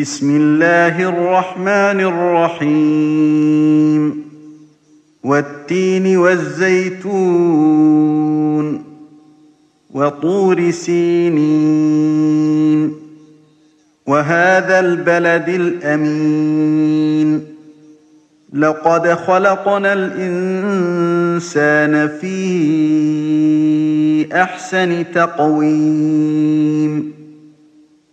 بسم الله الرحمن الرحيم. والتين والزيتون وطور سينين. وهذا البلد الأمين. لقد خلقنا الإنسان في أحسن تقويم.